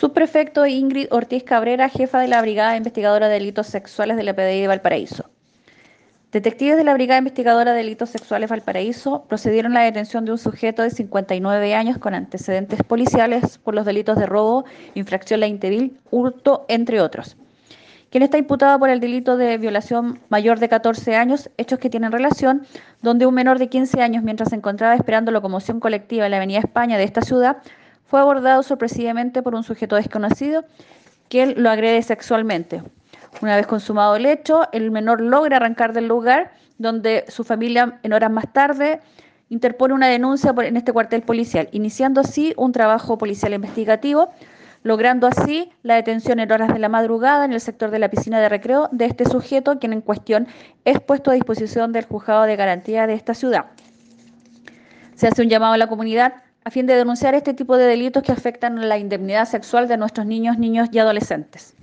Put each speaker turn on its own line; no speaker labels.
Subprefecto Ingrid Ortiz Cabrera, jefa de la Brigada Investigadora de Delitos Sexuales de la PDI de Valparaíso. Detectives de la Brigada Investigadora de Delitos Sexuales Valparaíso procedieron a la detención de un sujeto de 59 años con antecedentes policiales por los delitos de robo, infracción la Intevil, hurto, entre otros. Quien está imputado por el delito de violación mayor de 14 años, hechos que tienen relación, donde un menor de 15 años, mientras se encontraba esperando locomoción colectiva en la Avenida España de esta ciudad, fue abordado sorpresivamente por un sujeto desconocido que lo agrede sexualmente. Una vez consumado el hecho, el menor logra arrancar del lugar donde su familia en horas más tarde interpone una denuncia en este cuartel policial, iniciando así un trabajo policial investigativo, logrando así la detención en horas de la madrugada en el sector de la piscina de recreo de este sujeto, quien en cuestión es puesto a disposición del juzgado de garantía de esta ciudad. Se hace un llamado a la comunidad a fin de denunciar este tipo de delitos que afectan la indemnidad sexual de nuestros niños, niños y adolescentes.